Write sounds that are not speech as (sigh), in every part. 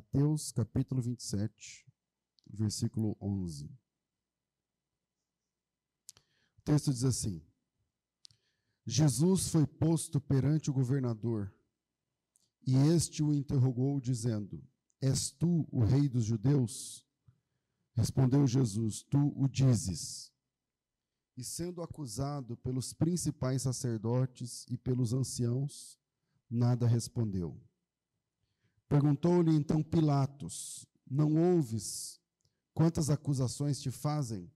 Mateus capítulo 27, versículo 11. O texto diz assim: Jesus foi posto perante o governador, e este o interrogou, dizendo: És tu o rei dos judeus? Respondeu Jesus: Tu o dizes. E sendo acusado pelos principais sacerdotes e pelos anciãos, nada respondeu. Perguntou-lhe então Pilatos: Não ouves quantas acusações te fazem?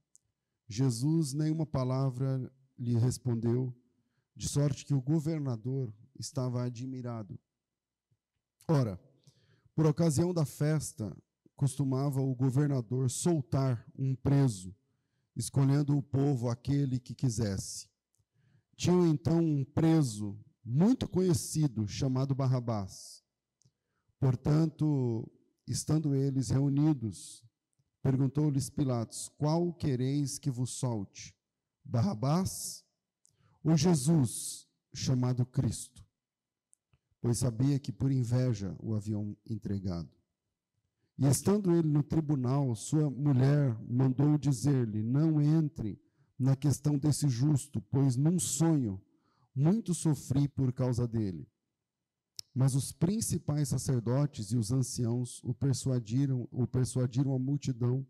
Jesus nenhuma palavra lhe respondeu, de sorte que o governador estava admirado. Ora, por ocasião da festa, costumava o governador soltar um preso, escolhendo o povo aquele que quisesse. Tinha então um preso muito conhecido chamado Barrabás. Portanto, estando eles reunidos, perguntou-lhes Pilatos: Qual quereis que vos solte? Barrabás ou Jesus, chamado Cristo? pois sabia que por inveja o haviam entregado. E estando ele no tribunal, sua mulher mandou dizer-lhe: Não entre na questão desse justo, pois num sonho muito sofri por causa dele. Mas os principais sacerdotes e os anciãos o persuadiram, o persuadiram a multidão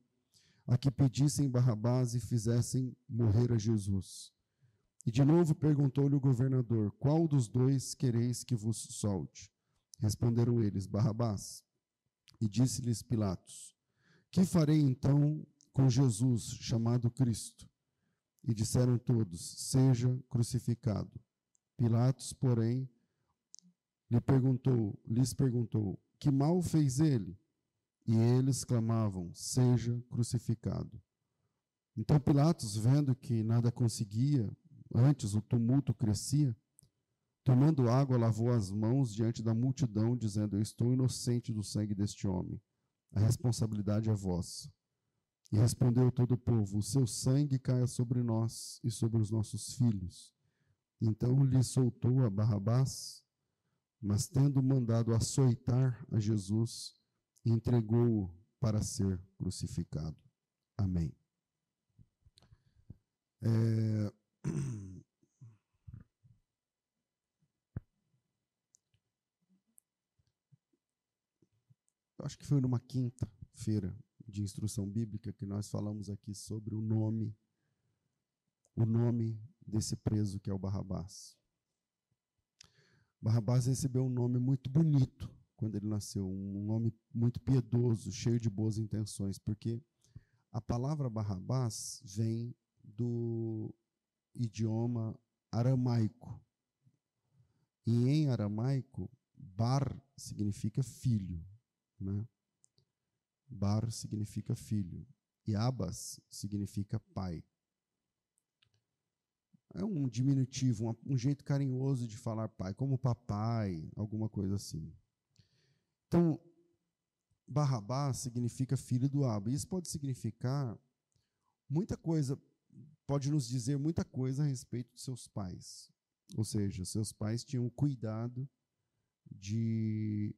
a que pedissem Barrabás e fizessem morrer a Jesus. E de novo perguntou-lhe o governador: Qual dos dois quereis que vos solte? Responderam eles: Barrabás. E disse-lhes Pilatos: Que farei então com Jesus, chamado Cristo? E disseram todos: Seja crucificado. Pilatos, porém, lhe perguntou, lhes perguntou: Que mal fez ele? E eles clamavam: Seja crucificado. Então Pilatos, vendo que nada conseguia, Antes o tumulto crescia. Tomando água, lavou as mãos diante da multidão, dizendo: Eu estou inocente do sangue deste homem. A responsabilidade é vossa. E respondeu todo o povo: O seu sangue caia sobre nós e sobre os nossos filhos. Então lhe soltou a Barrabás, mas tendo mandado açoitar a Jesus, entregou-o para ser crucificado. Amém. É, (clears throat) acho que foi numa quinta-feira de instrução bíblica que nós falamos aqui sobre o nome, o nome desse preso que é o Barrabás. Barrabás recebeu um nome muito bonito quando ele nasceu, um nome muito piedoso, cheio de boas intenções, porque a palavra Barrabás vem do idioma aramaico. E em aramaico, bar significa filho. Né? Bar significa filho. E abas significa pai. É um diminutivo, um, um jeito carinhoso de falar pai, como papai, alguma coisa assim. Então, Barrabás significa filho do Abba. Isso pode significar muita coisa pode nos dizer muita coisa a respeito de seus pais. Ou seja, seus pais tinham cuidado de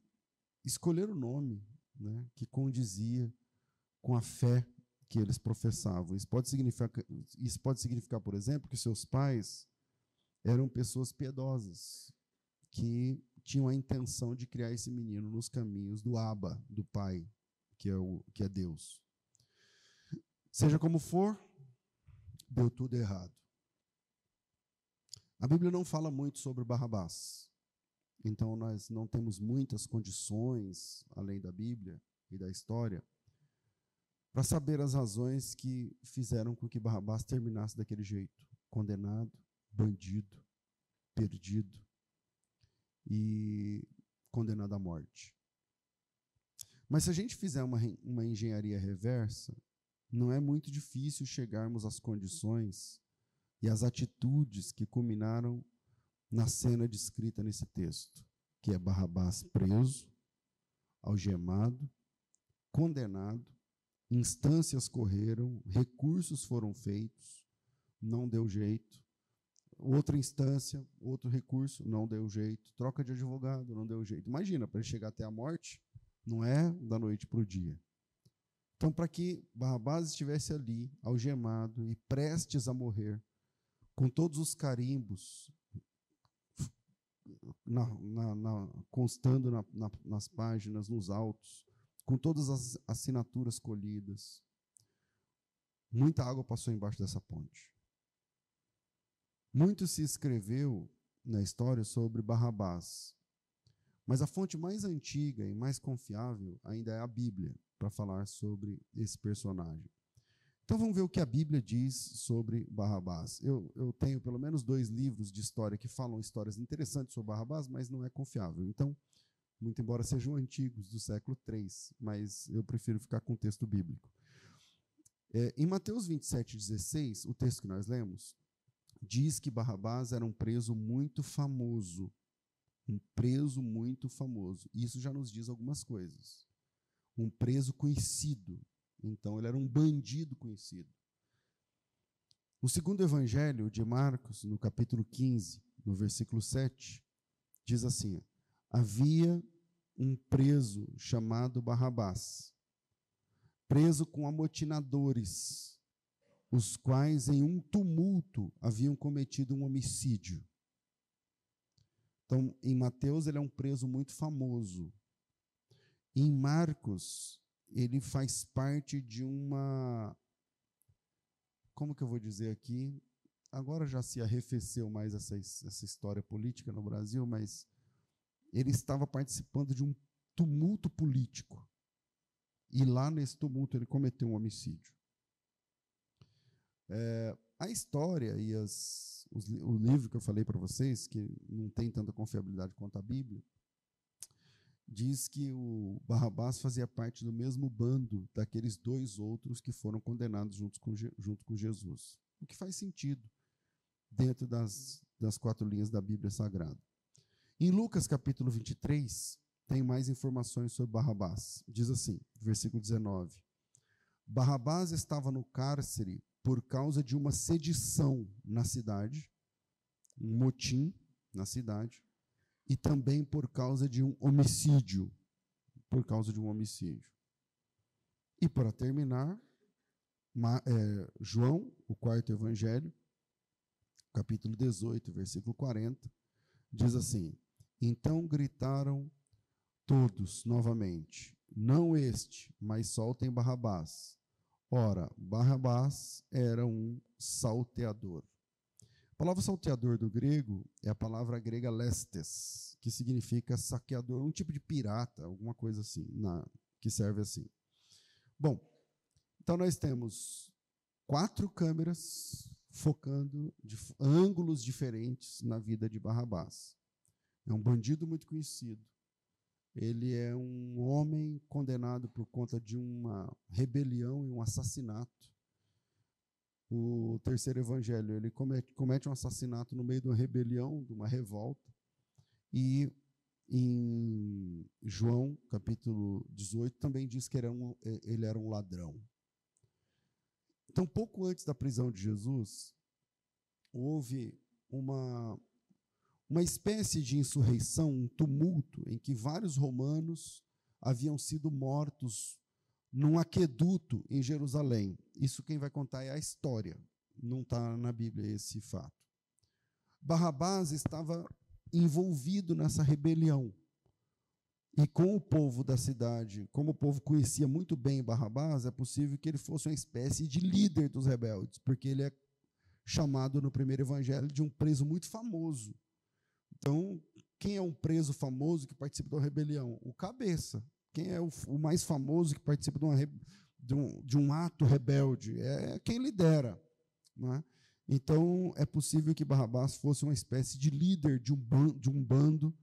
escolher o nome né, que condizia com a fé que eles professavam. Isso pode, significar, isso pode significar, por exemplo, que seus pais eram pessoas piedosas, que tinham a intenção de criar esse menino nos caminhos do Abba, do Pai, que é, o, que é Deus. Seja como for, deu tudo errado. A Bíblia não fala muito sobre Barrabás. Então nós não temos muitas condições, além da Bíblia e da história, para saber as razões que fizeram com que Barrabás terminasse daquele jeito, condenado, bandido, perdido e condenado à morte. Mas se a gente fizer uma, uma engenharia reversa, não é muito difícil chegarmos às condições e às atitudes que culminaram na cena descrita nesse texto, que é Barrabás preso, algemado, condenado, instâncias correram, recursos foram feitos, não deu jeito. Outra instância, outro recurso, não deu jeito. Troca de advogado, não deu jeito. Imagina, para ele chegar até a morte, não é da noite para o dia. Então, para que Barrabás estivesse ali, algemado e prestes a morrer, com todos os carimbos na, na, na, constando nas páginas, nos autos, com todas as assinaturas colhidas, muita água passou embaixo dessa ponte. Muito se escreveu na história sobre Barrabás, mas a fonte mais antiga e mais confiável ainda é a Bíblia para falar sobre esse personagem. Então vamos ver o que a Bíblia diz sobre Barrabás. Eu, eu, tenho pelo menos dois livros de história que falam histórias interessantes sobre Barrabás, mas não é confiável. Então, muito embora sejam antigos, do século III, mas eu prefiro ficar com o texto bíblico. É, em Mateus 27, 16, o texto que nós lemos, diz que Barrabás era um preso muito famoso. Um preso muito famoso. Isso já nos diz algumas coisas. Um preso conhecido. Então, ele era um bandido conhecido. O segundo evangelho de Marcos, no capítulo 15, no versículo 7, diz assim: Havia um preso chamado Barrabás, preso com amotinadores os quais em um tumulto haviam cometido um homicídio. Então, em Mateus, ele é um preso muito famoso. Em Marcos, ele faz parte de uma. Como que eu vou dizer aqui? Agora já se arrefeceu mais essa, essa história política no Brasil, mas ele estava participando de um tumulto político. E lá nesse tumulto ele cometeu um homicídio. É, a história e as, os, o livro que eu falei para vocês, que não tem tanta confiabilidade quanto a Bíblia, diz que o Barrabás fazia parte do mesmo bando daqueles dois outros que foram condenados junto com, junto com Jesus. O que faz sentido dentro das, das quatro linhas da Bíblia Sagrada. Em Lucas capítulo 23, tem mais informações sobre Barrabás. Diz assim, versículo 19: Barrabás estava no cárcere por causa de uma sedição na cidade, um motim na cidade, e também por causa de um homicídio, por causa de um homicídio. E para terminar, é, João, o quarto evangelho, capítulo 18, versículo 40, diz assim: Então gritaram todos novamente: Não este, mas soltem Barrabás. Ora, Barrabás era um salteador. A palavra salteador do grego é a palavra grega lestes, que significa saqueador, um tipo de pirata, alguma coisa assim, na, que serve assim. Bom, então nós temos quatro câmeras focando de ângulos diferentes na vida de Barrabás. É um bandido muito conhecido, ele é um homem condenado por conta de uma rebelião e um assassinato. O terceiro evangelho, ele comete, comete um assassinato no meio de uma rebelião, de uma revolta. E em João, capítulo 18, também diz que ele era um, ele era um ladrão. Então, pouco antes da prisão de Jesus, houve uma uma espécie de insurreição, um tumulto, em que vários romanos haviam sido mortos num aqueduto em Jerusalém. Isso quem vai contar é a história, não está na Bíblia esse fato. Barrabás estava envolvido nessa rebelião. E com o povo da cidade, como o povo conhecia muito bem Barrabás, é possível que ele fosse uma espécie de líder dos rebeldes, porque ele é chamado no primeiro evangelho de um preso muito famoso. Então, quem é um preso famoso que participa de uma rebelião? O cabeça. Quem é o, o mais famoso que participa de, uma, de, um, de, um, ato rebelde? É quem lidera. Não é? Então, é possível que Barrabás fosse uma espécie de líder de um, bando, de um bando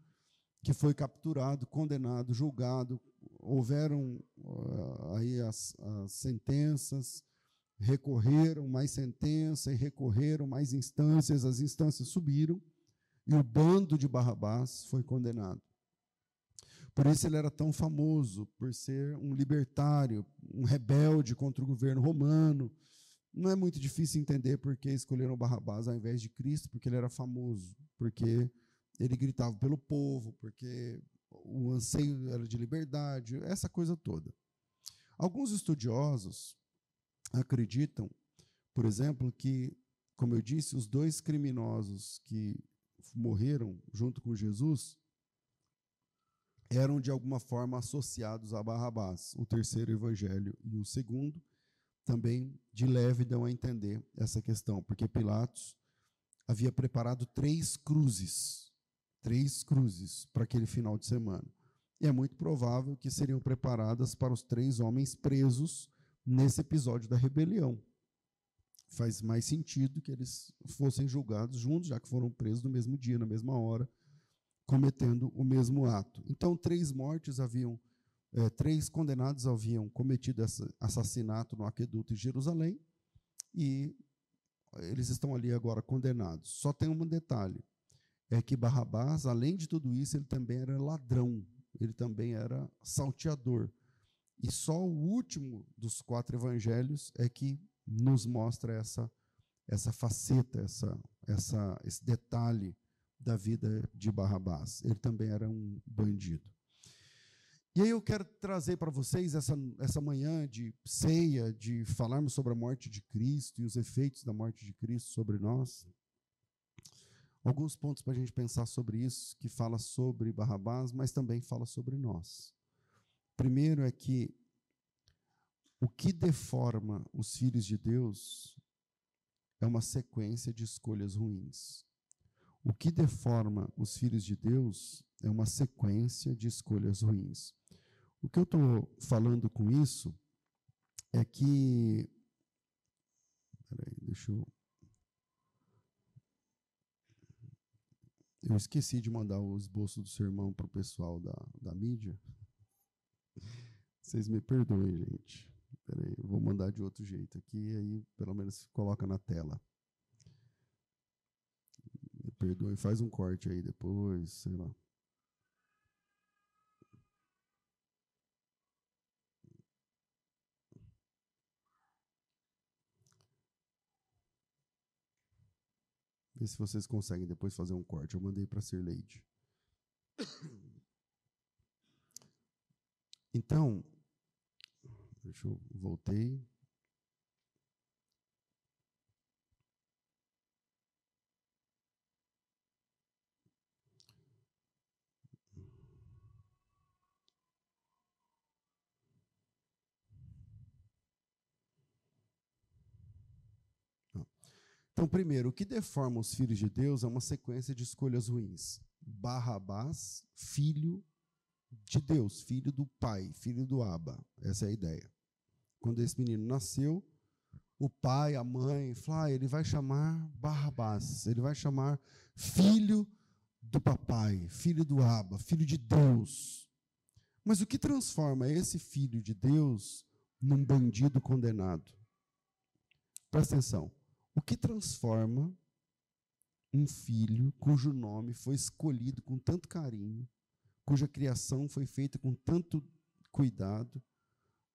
que foi capturado, condenado, julgado. Houveram uh, aí as, as sentenças, recorreram mais sentença e recorreram mais instâncias, as instâncias subiram e o bando de Barrabás foi condenado. Por isso ele era tão famoso, por ser um libertário, um rebelde contra o governo romano. Não é muito difícil entender por que escolheram Barrabás ao invés de Cristo, porque ele era famoso, porque ele gritava pelo povo, porque o anseio era de liberdade, essa coisa toda. Alguns estudiosos acreditam, por exemplo, que, como eu disse, os dois criminosos que morreram junto com Jesus eram de alguma forma associados a Barrabás, o terceiro evangelho e o segundo também de leve dão a entender essa questão, porque Pilatos havia preparado três cruzes, três cruzes para aquele final de semana. E é muito provável que seriam preparadas para os três homens presos nesse episódio da rebelião. Faz mais sentido que eles fossem julgados juntos, já que foram presos no mesmo dia, na mesma hora, cometendo o mesmo ato. Então, três mortes haviam, é, três condenados haviam cometido assassinato no aqueduto em Jerusalém, e eles estão ali agora condenados. Só tem um detalhe: é que Barrabás, além de tudo isso, ele também era ladrão, ele também era salteador. E só o último dos quatro evangelhos é que nos mostra essa essa faceta, essa, essa, esse detalhe da vida de Barrabás. Ele também era um bandido. E aí eu quero trazer para vocês essa, essa manhã de ceia, de falarmos sobre a morte de Cristo e os efeitos da morte de Cristo sobre nós. Alguns pontos para a gente pensar sobre isso, que fala sobre Barrabás, mas também fala sobre nós. Primeiro é que o que deforma os filhos de Deus é uma sequência de escolhas ruins. O que deforma os filhos de Deus é uma sequência de escolhas ruins. O que eu estou falando com isso é que. Peraí, deixa eu. Eu esqueci de mandar o esboço do sermão para o pessoal da, da mídia. Vocês me perdoem, gente. Peraí, eu vou mandar de outro jeito aqui, aí pelo menos coloca na tela. Me perdoem, faz um corte aí depois, sei lá. Vê se vocês conseguem depois fazer um corte. Eu mandei para ser Lady. (coughs) Então, deixa eu voltei. Então, primeiro, o que deforma os filhos de Deus é uma sequência de escolhas ruins. Barrabás, filho de Deus, filho do pai, filho do Abba. Essa é a ideia. Quando esse menino nasceu, o pai, a mãe, falaram, ah, ele vai chamar Barrabás, ele vai chamar filho do papai, filho do Abba, filho de Deus. Mas o que transforma esse filho de Deus num bandido condenado? Presta atenção. O que transforma um filho cujo nome foi escolhido com tanto carinho, cuja criação foi feita com tanto cuidado,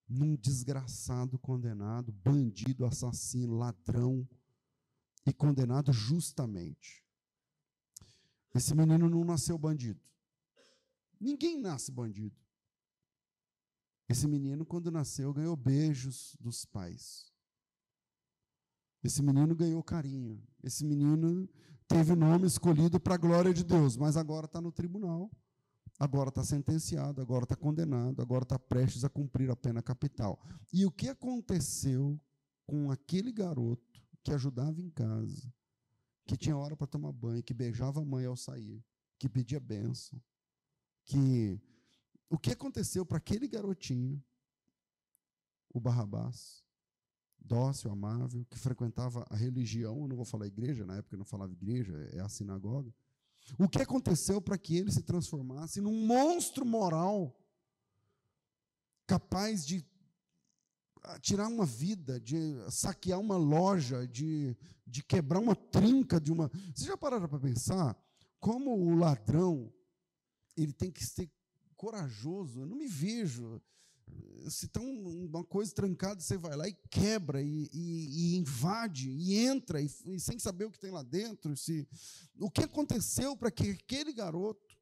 num desgraçado condenado, bandido, assassino, ladrão e condenado justamente. Esse menino não nasceu bandido. Ninguém nasce bandido. Esse menino, quando nasceu, ganhou beijos dos pais. Esse menino ganhou carinho. Esse menino teve o nome escolhido para a glória de Deus, mas agora está no tribunal, agora está sentenciado, agora está condenado, agora está prestes a cumprir a pena capital. E o que aconteceu com aquele garoto que ajudava em casa, que tinha hora para tomar banho, que beijava a mãe ao sair, que pedia bênção, que o que aconteceu para aquele garotinho, o Barrabás, dócil, amável, que frequentava a religião, eu não vou falar igreja, na época eu não falava igreja, é a sinagoga. O que aconteceu para que ele se transformasse num monstro moral capaz de tirar uma vida, de saquear uma loja, de, de quebrar uma trinca de uma. Vocês já pararam para pensar como o ladrão ele tem que ser corajoso? Eu não me vejo se está uma coisa trancada, você vai lá e quebra, e, e, e invade, e entra, e, e, sem saber o que tem lá dentro. Se, o que aconteceu para que aquele garoto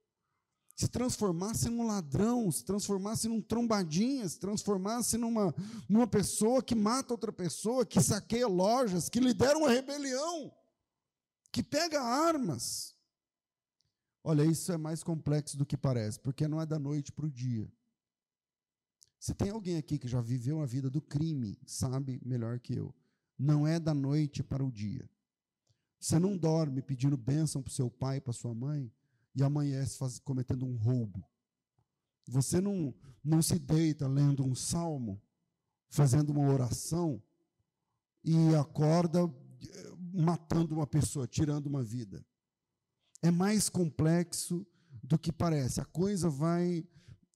se transformasse num ladrão, se transformasse num trombadinha, se transformasse numa, numa pessoa que mata outra pessoa, que saqueia lojas, que lidera uma rebelião, que pega armas. Olha, isso é mais complexo do que parece, porque não é da noite para o dia. Se tem alguém aqui que já viveu a vida do crime, sabe melhor que eu. Não é da noite para o dia. Você não dorme pedindo bênção para o seu pai, para sua mãe, e amanhece faz, cometendo um roubo. Você não, não se deita lendo um salmo, fazendo uma oração, e acorda eh, matando uma pessoa, tirando uma vida. É mais complexo do que parece. A coisa vai.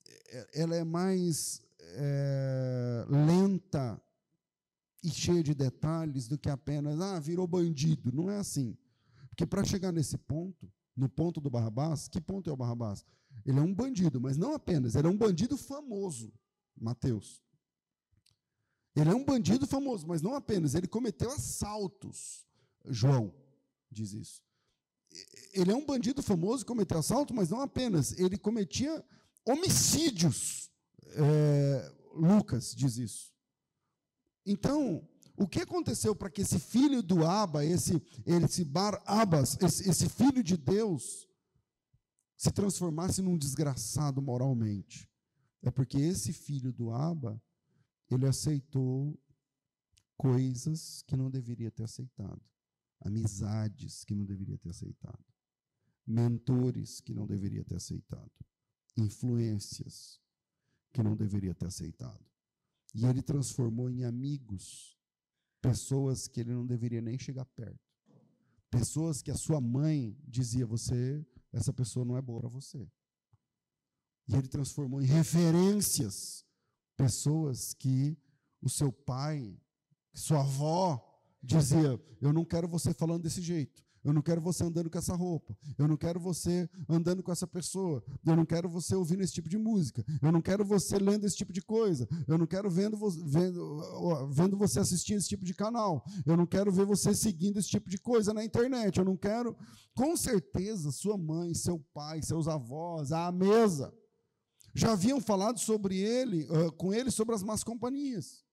Eh, ela é mais é, lenta e cheia de detalhes do que apenas, ah, virou bandido. Não é assim. Porque para chegar nesse ponto, no ponto do Barrabás, que ponto é o Barrabás? Ele é um bandido, mas não apenas, ele é um bandido famoso, Mateus. Ele é um bandido famoso, mas não apenas, ele cometeu assaltos. João diz isso. Ele é um bandido famoso, cometeu assalto, mas não apenas, ele cometia homicídios. É, Lucas diz isso. Então, o que aconteceu para que esse filho do Abba, esse, esse Bar Abas, esse, esse filho de Deus, se transformasse num desgraçado moralmente? É porque esse filho do Abba, ele aceitou coisas que não deveria ter aceitado, amizades que não deveria ter aceitado, mentores que não deveria ter aceitado, influências que não deveria ter aceitado. E ele transformou em amigos pessoas que ele não deveria nem chegar perto. Pessoas que a sua mãe dizia: você, essa pessoa não é boa para você. E ele transformou em referências pessoas que o seu pai, sua avó dizia: Eu não quero você falando desse jeito. Eu não quero você andando com essa roupa. Eu não quero você andando com essa pessoa. Eu não quero você ouvindo esse tipo de música. Eu não quero você lendo esse tipo de coisa. Eu não quero vendo, vendo, vendo você assistindo esse tipo de canal. Eu não quero ver você seguindo esse tipo de coisa na internet. Eu não quero. Com certeza, sua mãe, seu pai, seus avós, à mesa, já haviam falado sobre ele, com ele, sobre as más companhias,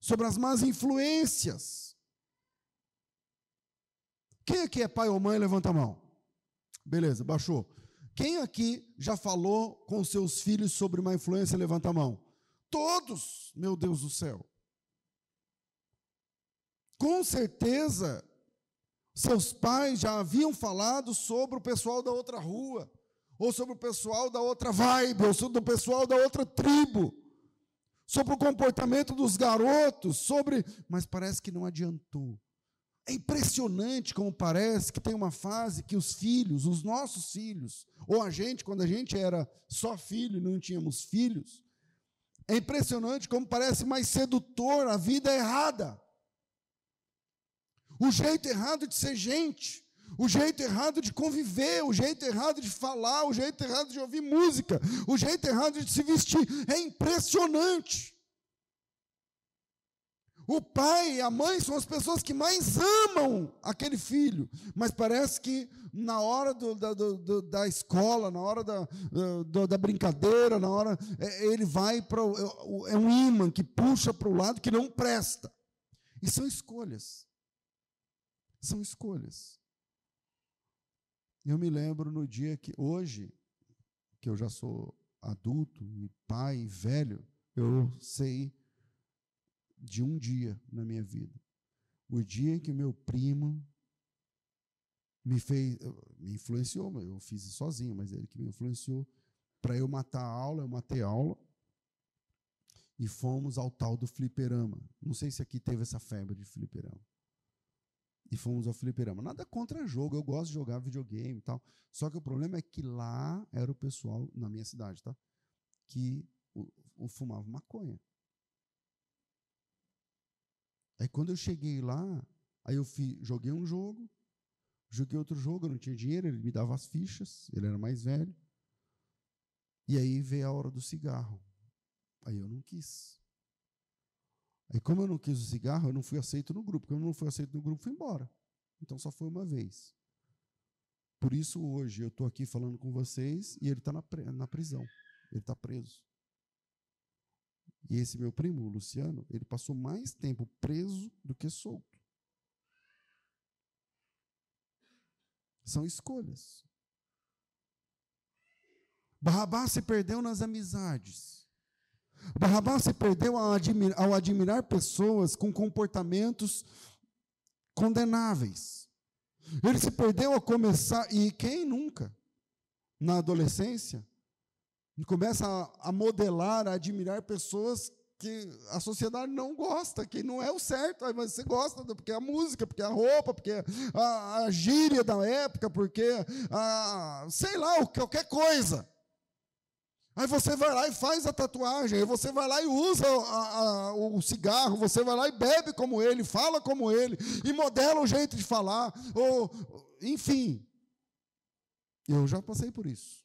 sobre as más influências quem aqui é pai ou mãe? Levanta a mão. Beleza, baixou. Quem aqui já falou com seus filhos sobre uma influência? Levanta a mão. Todos, meu Deus do céu. Com certeza, seus pais já haviam falado sobre o pessoal da outra rua, ou sobre o pessoal da outra vibe, ou sobre o pessoal da outra tribo, sobre o comportamento dos garotos, sobre. Mas parece que não adiantou. É impressionante como parece que tem uma fase que os filhos, os nossos filhos, ou a gente, quando a gente era só filho e não tínhamos filhos, é impressionante como parece mais sedutor a vida errada. O jeito errado de ser gente, o jeito errado de conviver, o jeito errado de falar, o jeito errado de ouvir música, o jeito errado de se vestir. É impressionante. O pai e a mãe são as pessoas que mais amam aquele filho, mas parece que na hora do, da, do, da escola, na hora da, do, da brincadeira, na hora é, ele vai para é, é um imã que puxa para o lado que não presta. E são escolhas. São escolhas. Eu me lembro no dia que hoje, que eu já sou adulto e pai velho, eu sei de um dia na minha vida. O dia em que meu primo me fez, me influenciou, eu fiz isso sozinho, mas ele que me influenciou para eu matar a aula, eu matei a aula e fomos ao tal do fliperama. Não sei se aqui teve essa febre de fliperama. E fomos ao fliperama. Nada contra jogo, eu gosto de jogar videogame e tal. Só que o problema é que lá era o pessoal, na minha cidade, tá? Que o, o fumava maconha. Aí quando eu cheguei lá, aí eu joguei um jogo, joguei outro jogo, eu não tinha dinheiro, ele me dava as fichas, ele era mais velho. E aí veio a hora do cigarro. Aí eu não quis. Aí como eu não quis o cigarro, eu não fui aceito no grupo. Como eu não fui aceito no grupo, fui embora. Então só foi uma vez. Por isso, hoje, eu estou aqui falando com vocês e ele está na, na prisão. Ele está preso. E esse meu primo, o Luciano, ele passou mais tempo preso do que solto. São escolhas. Barrabás se perdeu nas amizades. Barrabás se perdeu ao admirar, ao admirar pessoas com comportamentos condenáveis. Ele se perdeu a começar, e quem nunca, na adolescência, começa a, a modelar, a admirar pessoas que a sociedade não gosta, que não é o certo, mas você gosta porque é a música, porque é a roupa, porque a, a gíria da época, porque a, sei lá, qualquer coisa. Aí você vai lá e faz a tatuagem, aí você vai lá e usa a, a, o cigarro, você vai lá e bebe como ele, fala como ele, e modela o jeito de falar, ou, enfim. Eu já passei por isso.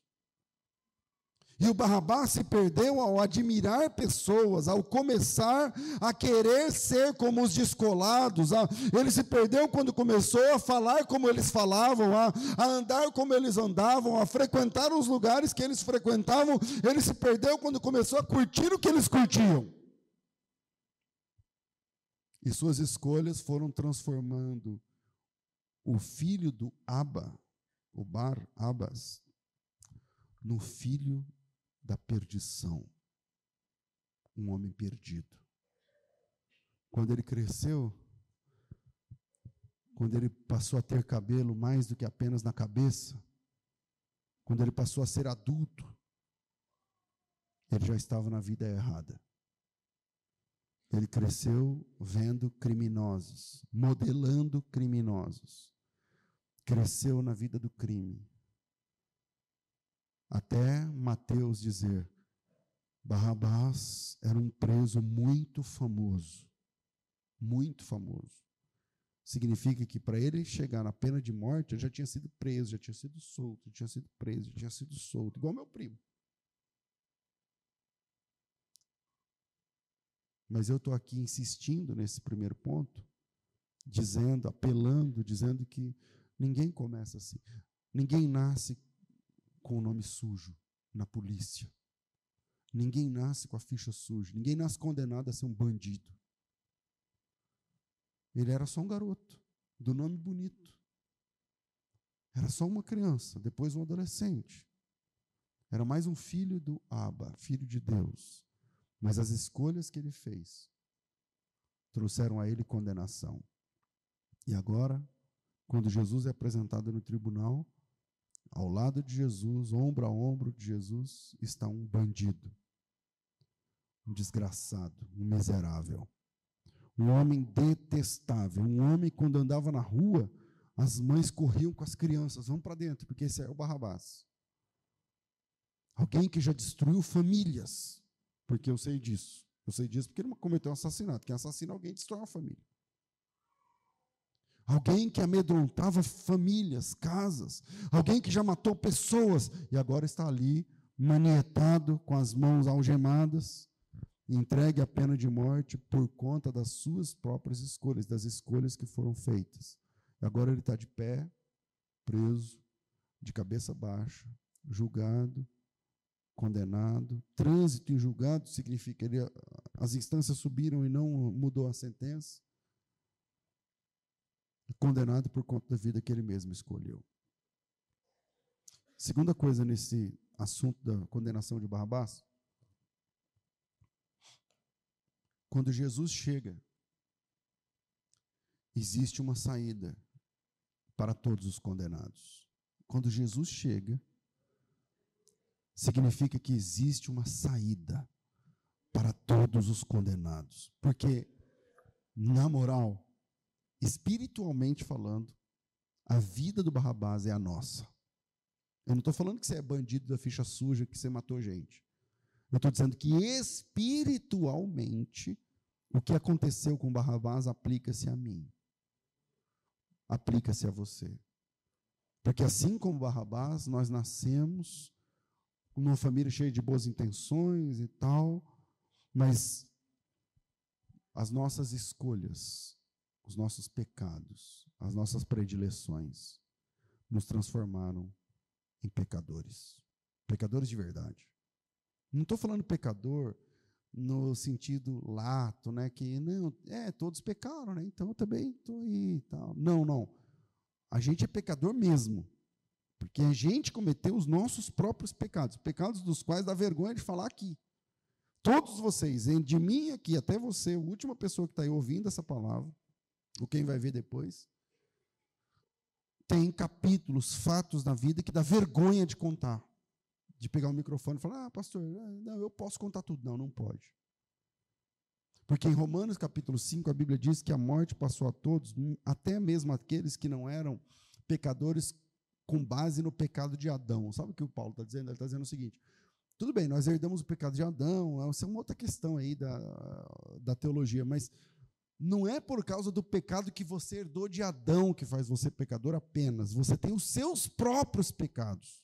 E o Barrabás se perdeu ao admirar pessoas, ao começar a querer ser como os descolados. A, ele se perdeu quando começou a falar como eles falavam, a, andar como eles andavam, a frequentar os lugares que eles frequentavam. Ele se perdeu quando começou a curtir o que eles curtiam. E suas escolhas foram transformando o filho do Abba, o Bar Abas, no filho da perdição. Um homem perdido. Quando ele cresceu, quando ele passou a ter cabelo mais do que apenas na cabeça, quando ele passou a ser adulto, ele já estava na vida errada. Ele cresceu vendo criminosos, modelando criminosos. Cresceu na vida do crime. Até Mateus dizer: Barrabás era um preso muito famoso. Muito famoso. Significa que para ele chegar na pena de morte, ele já tinha sido preso, já tinha sido solto, já tinha sido preso, já tinha sido solto, igual meu primo. Mas eu estou aqui insistindo nesse primeiro ponto, dizendo, apelando, dizendo que ninguém começa assim. Ninguém nasce com o nome sujo na polícia. Ninguém nasce com a ficha suja. Ninguém nasce condenado a ser um bandido. Ele era só um garoto, do nome bonito. Era só uma criança, depois um adolescente. Era mais um filho do Abba, filho de Deus. Mas as escolhas que ele fez trouxeram a ele condenação. E agora, quando Jesus é apresentado no tribunal, ao lado de Jesus, ombro a ombro de Jesus, está um bandido, um desgraçado, um miserável, um homem detestável, um homem quando andava na rua, as mães corriam com as crianças, vamos para dentro, porque esse é o Barrabás. Alguém que já destruiu famílias, porque eu sei disso. Eu sei disso porque ele cometeu um assassinato. Quem assassina alguém destrói uma família. Alguém que amedrontava famílias, casas, alguém que já matou pessoas e agora está ali manietado, com as mãos algemadas, entregue à pena de morte por conta das suas próprias escolhas, das escolhas que foram feitas. E agora ele está de pé, preso, de cabeça baixa, julgado, condenado. Trânsito em julgado significa que as instâncias subiram e não mudou a sentença condenado por conta da vida que ele mesmo escolheu. Segunda coisa nesse assunto da condenação de Barrabás, quando Jesus chega, existe uma saída para todos os condenados. Quando Jesus chega, significa que existe uma saída para todos os condenados. Porque, na moral, espiritualmente falando, a vida do Barrabás é a nossa. Eu não estou falando que você é bandido da ficha suja, que você matou gente. Eu estou dizendo que espiritualmente, o que aconteceu com Barrabás aplica-se a mim. Aplica-se a você. Porque assim como Barrabás, nós nascemos numa família cheia de boas intenções e tal, mas as nossas escolhas os nossos pecados, as nossas predileções, nos transformaram em pecadores. Pecadores de verdade. Não estou falando pecador no sentido lato, né? Que não, é, todos pecaram, né? Então eu também estou aí e tal. Não, não. A gente é pecador mesmo. Porque a gente cometeu os nossos próprios pecados, pecados dos quais dá vergonha de falar aqui. Todos vocês, de mim aqui até você, a última pessoa que está aí ouvindo essa palavra, ou quem vai ver depois, tem capítulos, fatos na vida que dá vergonha de contar. De pegar o microfone e falar, ah, pastor, não, eu posso contar tudo. Não, não pode. Porque em Romanos capítulo 5, a Bíblia diz que a morte passou a todos, até mesmo aqueles que não eram pecadores com base no pecado de Adão. Sabe o que o Paulo está dizendo? Ele está dizendo o seguinte: tudo bem, nós herdamos o pecado de Adão, essa é uma outra questão aí da, da teologia, mas não é por causa do pecado que você herdou de Adão que faz você pecador apenas. Você tem os seus próprios pecados.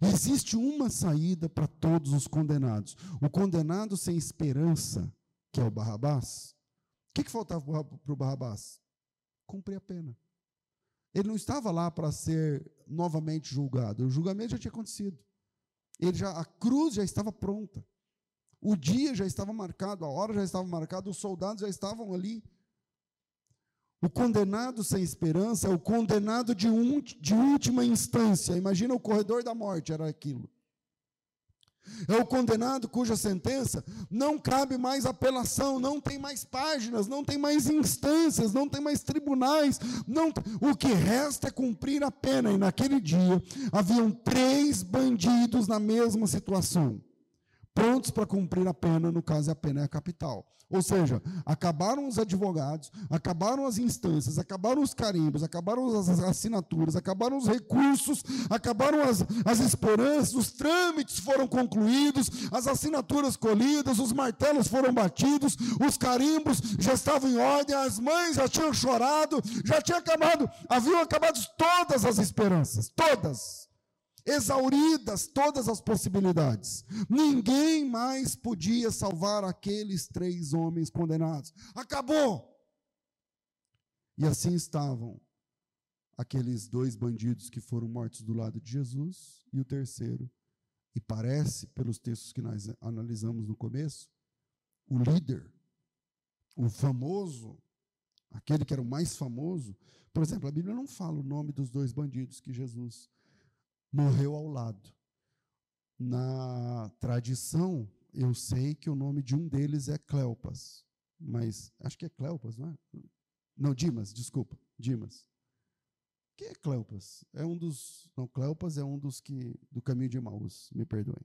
Existe uma saída para todos os condenados. O condenado sem esperança, que é o Barrabás. O que, que faltava para o Barrabás? Cumprir a pena. Ele não estava lá para ser novamente julgado. O julgamento já tinha acontecido. Ele já, a cruz já estava pronta. O dia já estava marcado, a hora já estava marcada, os soldados já estavam ali. O condenado sem esperança é o condenado de, um, de última instância. Imagina o corredor da morte, era aquilo. É o condenado cuja sentença não cabe mais apelação, não tem mais páginas, não tem mais instâncias, não tem mais tribunais. Não, o que resta é cumprir a pena. E naquele dia haviam três bandidos na mesma situação prontos para cumprir a pena, no caso a pena é a capital. Ou seja, acabaram os advogados, acabaram as instâncias, acabaram os carimbos, acabaram as assinaturas, acabaram os recursos, acabaram as, as esperanças, os trâmites foram concluídos, as assinaturas colhidas, os martelos foram batidos, os carimbos já estavam em ordem, as mães já tinham chorado, já tinha acabado, haviam acabado todas as esperanças, todas exauridas todas as possibilidades. Ninguém mais podia salvar aqueles três homens condenados. Acabou! E assim estavam aqueles dois bandidos que foram mortos do lado de Jesus e o terceiro. E parece, pelos textos que nós analisamos no começo, o líder, o famoso, aquele que era o mais famoso. Por exemplo, a Bíblia não fala o nome dos dois bandidos que Jesus morreu ao lado. Na tradição, eu sei que o nome de um deles é Cleopas, mas acho que é Cleopas, não é? Não, Dimas, desculpa, Dimas. Quem é Cleopas? É um dos. Não, Cleopas é um dos que. do caminho de Maús, me perdoem.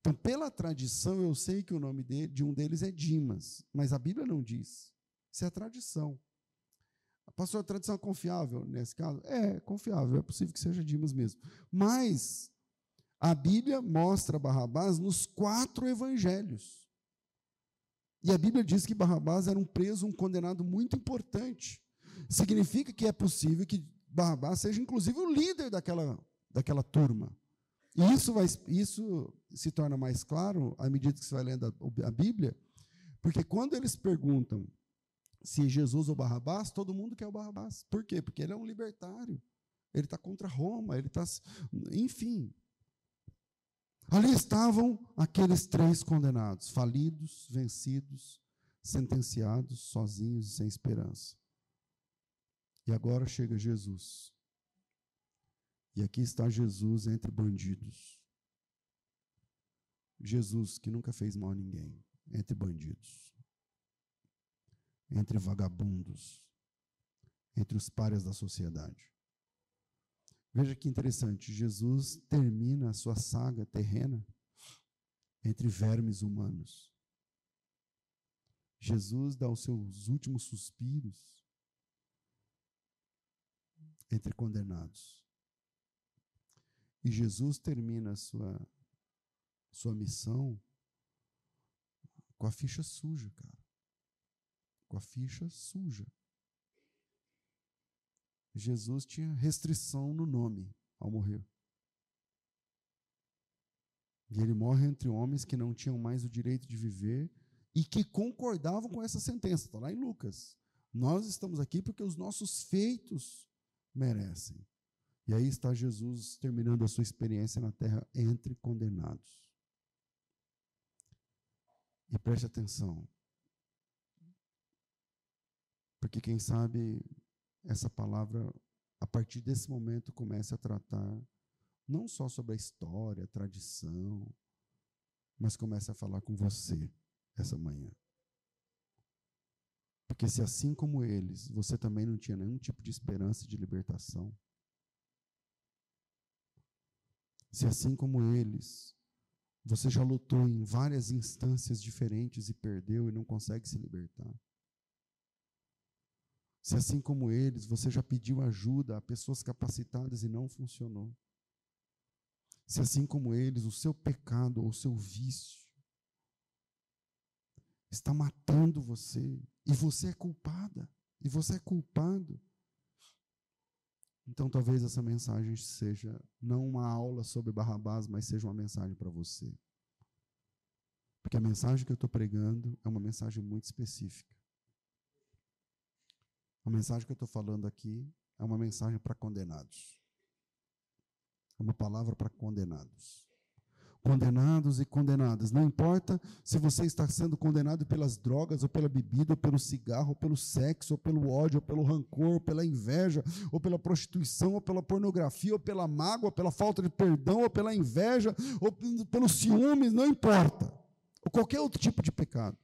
Então, pela tradição, eu sei que o nome de, de um deles é Dimas, mas a Bíblia não diz. Isso é a tradição. A tradição é confiável nesse caso? É, confiável, é possível que seja Dimas mesmo. Mas a Bíblia mostra Barrabás nos quatro evangelhos. E a Bíblia diz que Barrabás era um preso, um condenado muito importante. Significa que é possível que Barrabás seja, inclusive, o líder daquela, daquela turma. E isso, vai, isso se torna mais claro à medida que você vai lendo a, a Bíblia, porque quando eles perguntam se Jesus ou Barrabás, todo mundo quer o Barrabás. Por quê? Porque ele é um libertário. Ele está contra Roma, ele está. Enfim. Ali estavam aqueles três condenados, falidos, vencidos, sentenciados, sozinhos e sem esperança. E agora chega Jesus. E aqui está Jesus entre bandidos. Jesus que nunca fez mal a ninguém, entre bandidos entre vagabundos, entre os pares da sociedade. Veja que interessante, Jesus termina a sua saga terrena entre vermes humanos. Jesus dá os seus últimos suspiros entre condenados. E Jesus termina a sua, sua missão com a ficha suja, cara com a ficha suja. Jesus tinha restrição no nome ao morrer. E ele morre entre homens que não tinham mais o direito de viver e que concordavam com essa sentença. Está lá em Lucas. Nós estamos aqui porque os nossos feitos merecem. E aí está Jesus terminando a sua experiência na terra entre condenados. E preste atenção. Porque quem sabe essa palavra, a partir desse momento, começa a tratar não só sobre a história, a tradição, mas começa a falar com você essa manhã. Porque se assim como eles, você também não tinha nenhum tipo de esperança de libertação, se assim como eles, você já lutou em várias instâncias diferentes e perdeu e não consegue se libertar, se assim como eles, você já pediu ajuda a pessoas capacitadas e não funcionou, se assim como eles, o seu pecado ou o seu vício está matando você e você é culpada e você é culpado. Então talvez essa mensagem seja não uma aula sobre Barrabás, mas seja uma mensagem para você. Porque a mensagem que eu estou pregando é uma mensagem muito específica. A mensagem que eu estou falando aqui é uma mensagem para condenados. É uma palavra para condenados. Condenados e condenadas. Não importa se você está sendo condenado pelas drogas, ou pela bebida, ou pelo cigarro, ou pelo sexo, ou pelo ódio, ou pelo rancor, ou pela inveja, ou pela prostituição, ou pela pornografia, ou pela mágoa, ou pela falta de perdão, ou pela inveja, ou pelos ciúmes, não importa. Ou qualquer outro tipo de pecado.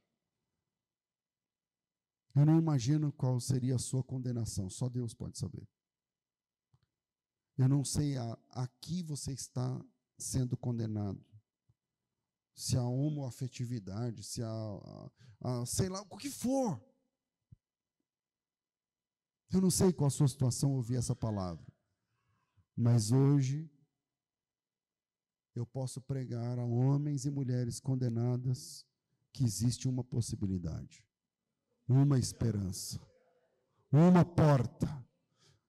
Eu não imagino qual seria a sua condenação, só Deus pode saber. Eu não sei a, a que você está sendo condenado. Se a homoafetividade, se a, a, a, sei lá, o que for. Eu não sei qual a sua situação ouvir essa palavra. Mas hoje eu posso pregar a homens e mulheres condenadas que existe uma possibilidade, uma esperança, uma porta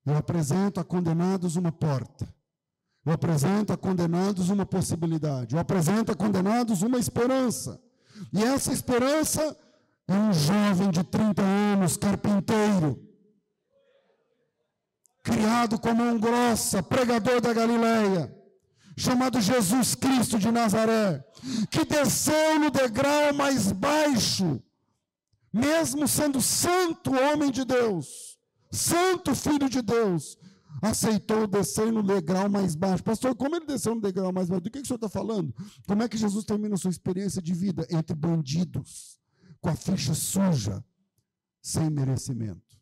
eu apresento a condenados uma porta. Eu apresento a condenados uma possibilidade. Eu apresento a condenados uma esperança. E essa esperança é um jovem de 30 anos, carpinteiro, criado com mão grossa, pregador da Galileia, chamado Jesus Cristo de Nazaré, que desceu no degrau mais baixo, mesmo sendo santo homem de Deus santo filho de Deus, aceitou descer no degrau mais baixo. Pastor, como ele desceu no degrau mais baixo? Do que, que o senhor está falando? Como é que Jesus termina a sua experiência de vida? Entre bandidos, com a ficha suja, sem merecimento.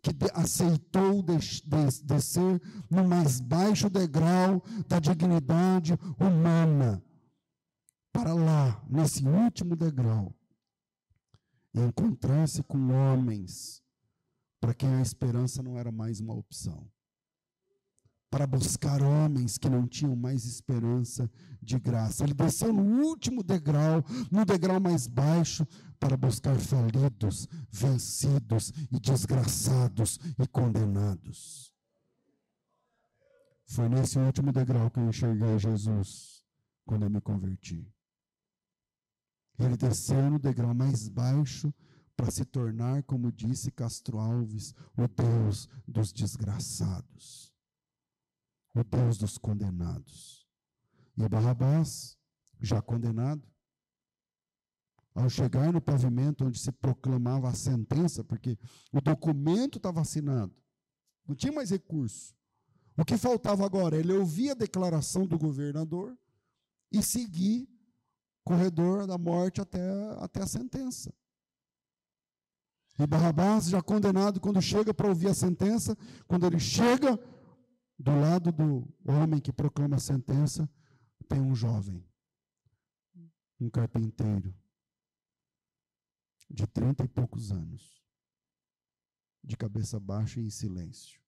Que de, aceitou de, de, descer no mais baixo degrau da dignidade humana. Para lá, nesse último degrau, encontrar-se com homens para quem a esperança não era mais uma opção. Para buscar homens que não tinham mais esperança de graça. Ele desceu no último degrau, no degrau mais baixo, para buscar falidos, vencidos e desgraçados e condenados. Foi nesse último degrau que eu enxerguei Jesus quando eu me converti. Ele desceu no degrau mais baixo para se tornar, como disse Castro Alves, o Deus dos desgraçados, o Deus dos condenados. E Barrabás, já condenado, ao chegar no pavimento onde se proclamava a sentença, porque o documento estava assinado, não tinha mais recurso. O que faltava agora? Ele ouvir a declaração do governador e seguir corredor da morte até, até a sentença. E Barrabás, já condenado, quando chega para ouvir a sentença, quando ele chega do lado do homem que proclama a sentença, tem um jovem, um carpinteiro, de trinta e poucos anos, de cabeça baixa e em silêncio.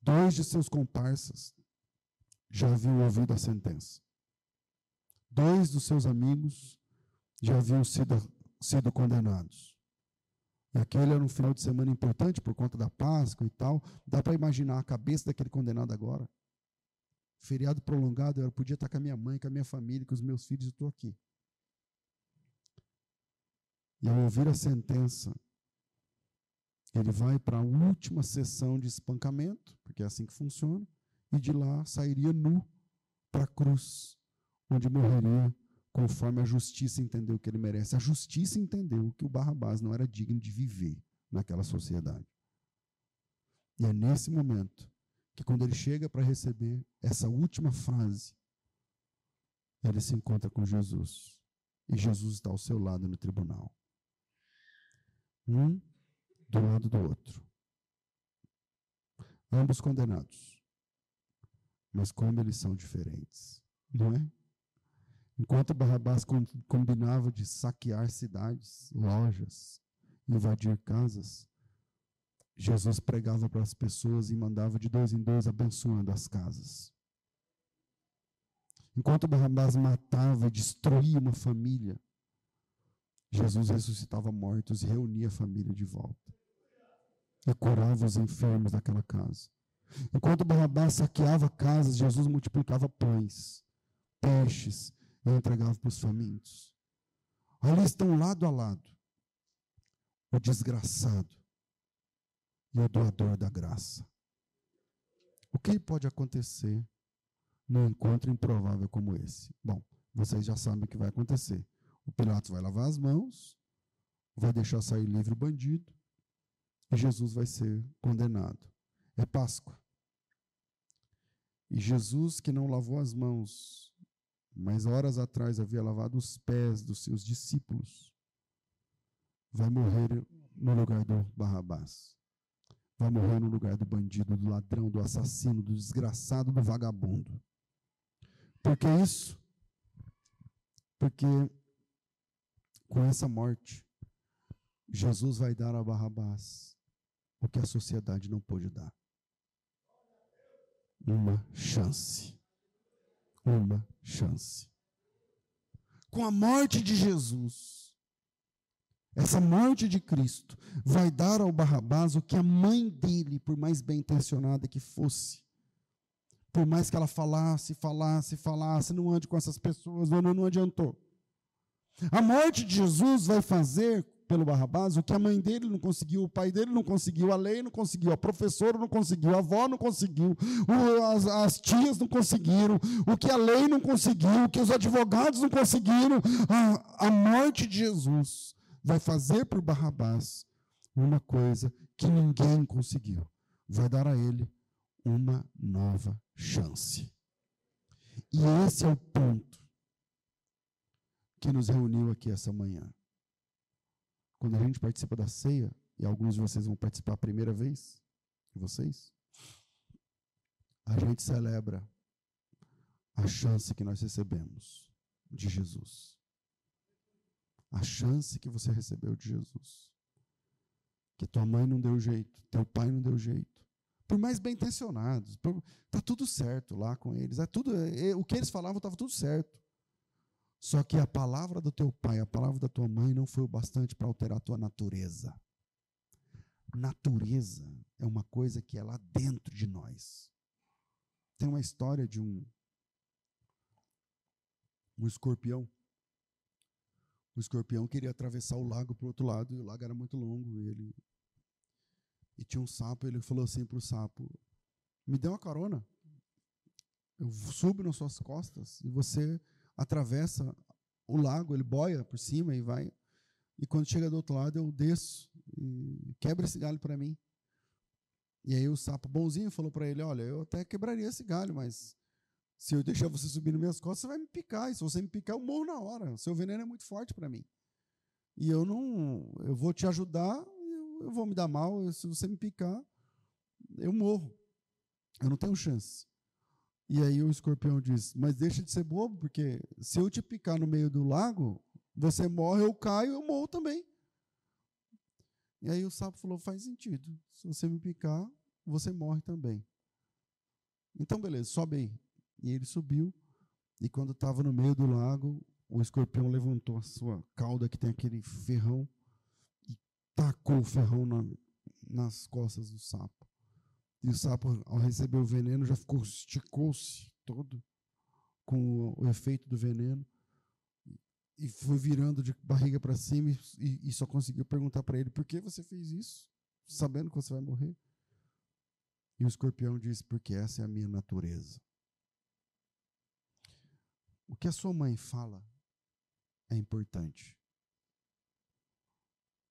Dois de seus comparsas já haviam ouvido a sentença. Dois dos seus amigos já haviam sido sido condenados. E aquele era um final de semana importante por conta da Páscoa e tal. Dá para imaginar a cabeça daquele condenado agora. Feriado prolongado, eu podia estar com a minha mãe, com a minha família, com os meus filhos, eu estou aqui. E ao ouvir a sentença, Ele vai para a última sessão de espancamento, porque é assim que funciona, e de lá sairia nu para a cruz, onde morreria conforme a justiça entendeu que ele merece. A justiça entendeu que o Barrabás não era digno de viver naquela sociedade. E é nesse momento que, quando ele chega para receber essa última frase, ele se encontra com Jesus. E Jesus está ao seu lado no tribunal. Um do lado do outro. Ambos condenados. Mas como eles são diferentes, não é? Enquanto Barrabás combinava de saquear cidades, lojas, invadir casas, Jesus pregava para as pessoas e mandava de dois em dois abençoando as casas. Enquanto Barrabás matava e destruía uma família, Jesus ressuscitava mortos e reunia a família de volta. E curava os enfermos daquela casa. Enquanto Barrabás saqueava casas, Jesus multiplicava pães, peixes e entregava para os famintos. Ali estão lado a lado o desgraçado e o doador da graça. O que pode acontecer num encontro improvável como esse? Bom, vocês já sabem o que vai acontecer. O Pilatos vai lavar as mãos, vai deixar sair livre o bandido, e Jesus vai ser condenado. É Páscoa. E Jesus, que não lavou as mãos, mas horas atrás havia lavado os pés dos seus discípulos, vai morrer no lugar do Barrabás. Vai morrer no lugar do bandido, do ladrão, do assassino, do desgraçado, do vagabundo. Por que isso? Porque com essa morte, Jesus vai dar a Barrabás o que a sociedade não pôde dar. Uma chance. Uma chance. Com a morte de Jesus, essa morte de Cristo vai dar ao Barrabás o que a mãe dele, por mais bem intencionada que fosse, por mais que ela falasse, falasse, falasse, não ande com essas pessoas, não, não adiantou. A morte de Jesus vai fazer pelo Barrabás o que a mãe dele não conseguiu, o pai dele não conseguiu, a lei não conseguiu, a professora não conseguiu, a avó não conseguiu, as, as tias não conseguiram, o que a lei não conseguiu, o que os advogados não conseguiram. A, a morte de Jesus vai fazer para o Barrabás uma coisa que ninguém conseguiu. Vai dar a ele uma nova chance. E esse é o ponto que nos reuniu aqui essa manhã. Quando a gente participa da ceia, e alguns de vocês vão participar a primeira vez, vocês, a gente celebra a chance que nós recebemos de Jesus. A chance que você recebeu de Jesus. Que tua mãe não deu jeito, teu pai não deu jeito. Por mais bem intencionados, está tudo certo lá com eles. É tudo, é, o que eles falavam estava tudo certo. Só que a palavra do teu pai, a palavra da tua mãe não foi o bastante para alterar a tua natureza. Natureza é uma coisa que é lá dentro de nós. Tem uma história de um um escorpião. O escorpião queria atravessar o lago para o outro lado, e o lago era muito longo, e ele e tinha um sapo, ele falou assim para o sapo: "Me dê uma carona. Eu subo nas suas costas e você atravessa o lago, ele boia por cima e vai. E quando chega do outro lado, eu desço e quebra esse galho para mim. E aí o sapo bonzinho falou para ele: Olha, eu até quebraria esse galho, mas se eu deixar você subir nas minhas costas, você vai me picar. E se você me picar, eu morro na hora. O seu veneno é muito forte para mim. E eu não. Eu vou te ajudar, eu, eu vou me dar mal. Se você me picar, eu morro. Eu não tenho chance. E aí o escorpião diz: Mas deixa de ser bobo, porque se eu te picar no meio do lago, você morre, eu caio, eu morro também. E aí o sapo falou: Faz sentido. Se você me picar, você morre também. Então, beleza, sobe aí. E ele subiu. E quando estava no meio do lago, o escorpião levantou a sua cauda, que tem aquele ferrão, e tacou o ferrão na, nas costas do sapo. E o sapo, ao receber o veneno, já ficou, esticou-se todo com o, efeito do veneno e foi virando de barriga para cima e, e, só conseguiu perguntar para ele: por que você fez isso? sabendo que você vai morrer. E o escorpião disse: Porque essa é a minha natureza. O que a sua mãe fala é importante.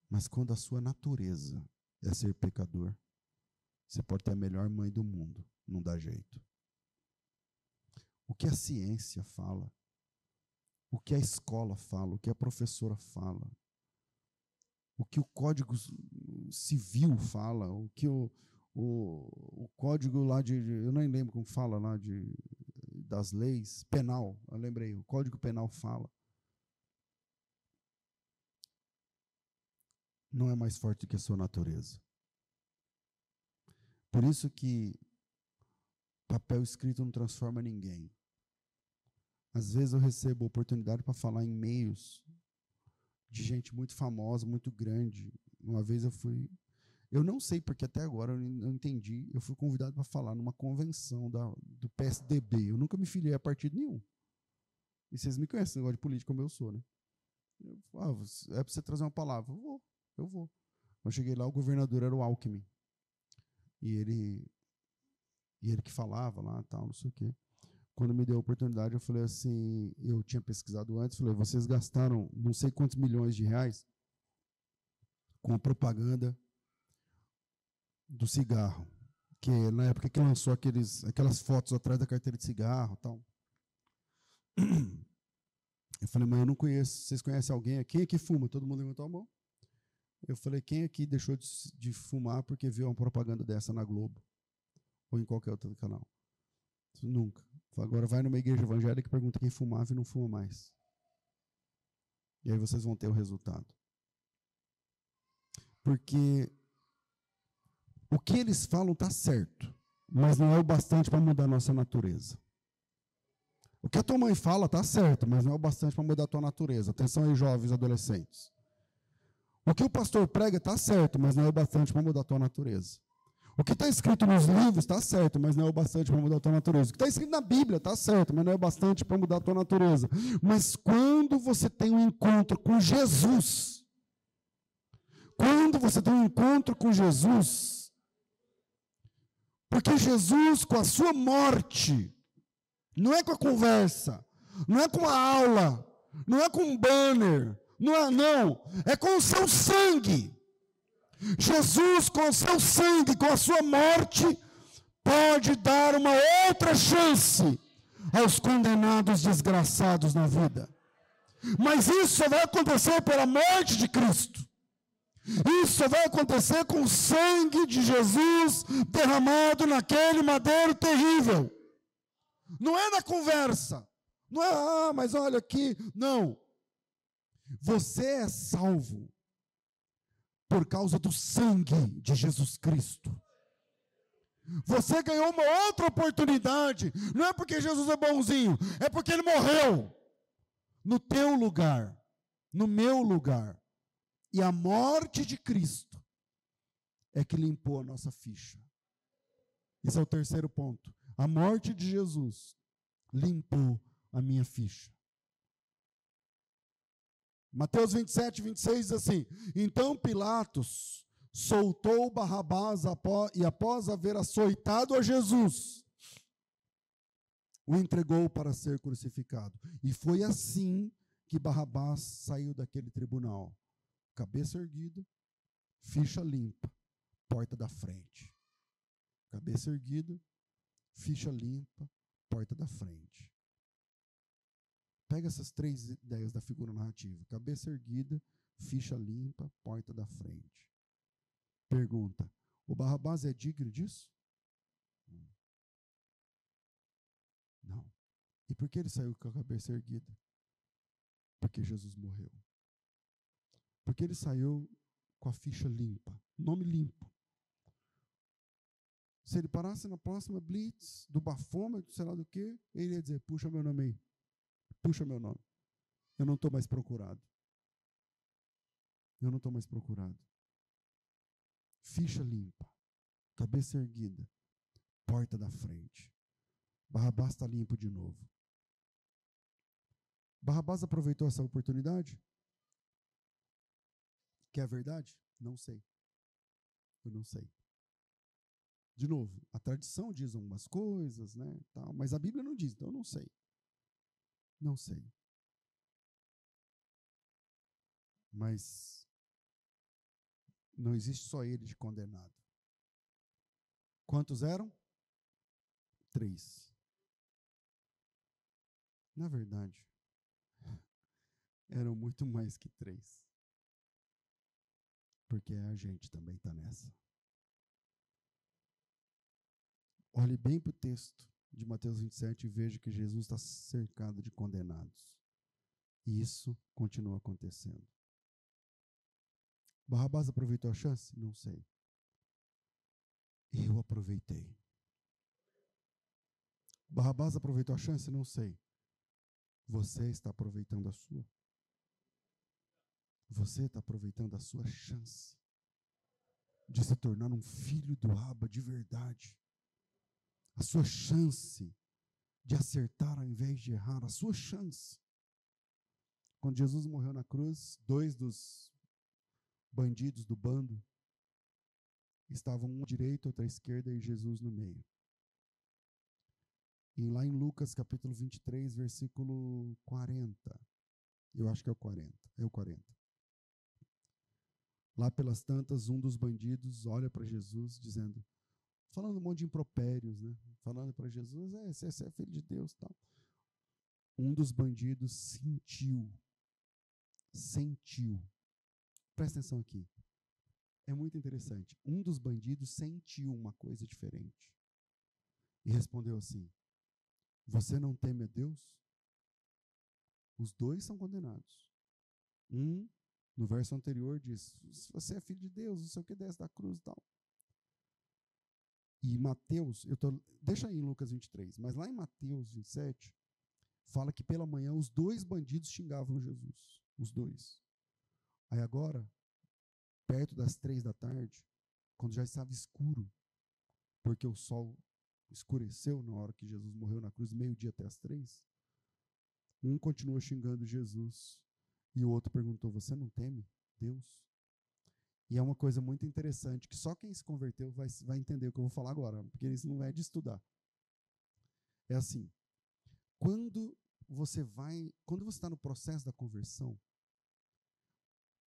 Mas quando a sua natureza é ser pecador, você pode ter a melhor mãe do mundo, não dá jeito. O que a ciência fala, o que a escola fala, o que a professora fala, o que o Código Civil fala, o que o, o, o código lá de, eu nem lembro como fala lá de das leis penal, eu lembrei, o Código Penal fala. Não é mais forte do que a sua natureza. Por isso que papel escrito não transforma ninguém. Às vezes eu recebo oportunidade para falar em meios de gente muito famosa, muito grande. Uma vez eu fui eu não sei porque até agora eu não entendi. Eu fui convidado para falar numa convenção da, do PSDB. Eu nunca me filiei a partido nenhum. E vocês me conhecem, negócio de política como eu sou, né? Eu, ah, é para você trazer uma palavra. Eu vou, eu vou. Eu cheguei lá, o governador era o Alckmin. E ele, e ele que falava lá, tal, não sei o quê. Quando me deu a oportunidade, eu falei assim, eu tinha pesquisado antes, falei, vocês gastaram não sei quantos milhões de reais com a propaganda do cigarro, que na época que lançou aqueles, aquelas fotos atrás da carteira de cigarro tal. Eu falei, mas eu não conheço. Vocês conhecem alguém aqui que fuma? Todo mundo levantou a mão. Eu falei, quem aqui deixou de, de, fumar porque viu uma propaganda dessa na Globo? Ou em qualquer outro canal? Nunca. Agora vai numa igreja evangélica e pergunta quem fumava e não fuma mais. E aí vocês vão ter o resultado. Porque o que eles falam está certo, mas não é o bastante para mudar a nossa natureza. O que a tua mãe fala está certo, mas não é o bastante para mudar a tua natureza. Atenção aí, jovens adolescentes. O que o pastor prega está certo, mas não é o bastante para mudar a tua natureza. O que está escrito nos livros está certo, mas não é o bastante para mudar a tua natureza. O que está escrito na Bíblia está certo, mas não é o bastante para mudar a tua natureza. Mas quando você tem um encontro com Jesus, quando você tem um encontro com Jesus, porque Jesus, com a sua morte, não é com a conversa, não é com a aula, não é com um banner, não é, não, é com o seu sangue. Jesus, com o seu sangue, com a sua morte, pode dar uma outra chance aos condenados desgraçados na vida. Mas isso só vai acontecer pela morte de Cristo. Isso vai acontecer com o sangue de Jesus derramado naquele madeiro terrível. Não é na conversa. Não é, ah, mas olha aqui. Não. Você é salvo por causa do sangue de Jesus Cristo. Você ganhou uma outra oportunidade. Não é porque Jesus é bonzinho, é porque ele morreu no teu lugar, no meu lugar. E a morte de Cristo é que limpou a nossa ficha. Esse é o terceiro ponto. A morte de Jesus limpou a minha ficha. Mateus 27, 26 diz assim: Então Pilatos soltou Barrabás e, após haver açoitado a Jesus, o entregou para ser crucificado. E foi assim que Barrabás saiu daquele tribunal cabeça erguida, ficha limpa, porta da frente. Cabeça erguida, ficha limpa, porta da frente. Pega essas três ideias da figura narrativa: cabeça erguida, ficha limpa, porta da frente. Pergunta: o Barrabás é digno disso? Não. E por que ele saiu com a cabeça erguida? Porque Jesus morreu. Porque ele saiu com a ficha limpa, nome limpo. Se ele parasse na próxima blitz, do bafômetro, sei lá do que, ele ia dizer: puxa meu nome aí. Puxa meu nome. Eu não estou mais procurado. Eu não estou mais procurado. Ficha limpa, cabeça erguida, porta da frente. Barrabás está limpo de novo. Barrabás aproveitou essa oportunidade? Que é a verdade? Não sei. Eu não sei. De novo, a tradição diz algumas coisas, né, tal, mas a Bíblia não diz, então eu não sei. Não sei. Mas não existe só ele de condenado. Quantos eram? Três. Na verdade, (laughs) eram muito mais que três. Porque a gente também está nessa. Olhe bem para o texto de Mateus 27 e veja que Jesus está cercado de condenados. E isso continua acontecendo. Barrabás aproveitou a chance? Não sei. Eu aproveitei. Barrabás aproveitou a chance? Não sei. Você está aproveitando a sua? Você está aproveitando a sua chance de se tornar um filho do Abba de verdade. A sua chance de acertar ao invés de errar, a sua chance. Quando Jesus morreu na cruz, dois dos bandidos do bando estavam um à direita, outro à esquerda e Jesus no meio. E lá em Lucas capítulo 23, versículo 40. Eu acho que é o 40. É o 40. Lá pelas tantas, um dos bandidos olha para Jesus dizendo, falando um monte de impropérios, né? Falando para Jesus, é, você é filho de Deus, tal. Um dos bandidos sentiu, sentiu. Presta atenção aqui. É muito interessante. Um dos bandidos sentiu uma coisa diferente e respondeu assim: Você não teme a Deus? Os dois são condenados. Um no verso anterior diz: você é filho de Deus, não sei o que desce da cruz e tal. E Mateus, eu tô, deixa aí em Lucas 23, mas lá em Mateus 27, fala que pela manhã os dois bandidos xingavam Jesus. Os dois. Aí agora, perto das três da tarde, quando já estava escuro, porque o sol escureceu na hora que Jesus morreu na cruz, meio-dia até as três, um continuou xingando Jesus e o outro perguntou: Você não teme Deus? E é uma coisa muito interessante, que só quem se converteu vai, vai entender o que eu vou falar agora, porque isso não é de estudar. É assim: quando você vai, quando você está no processo da conversão,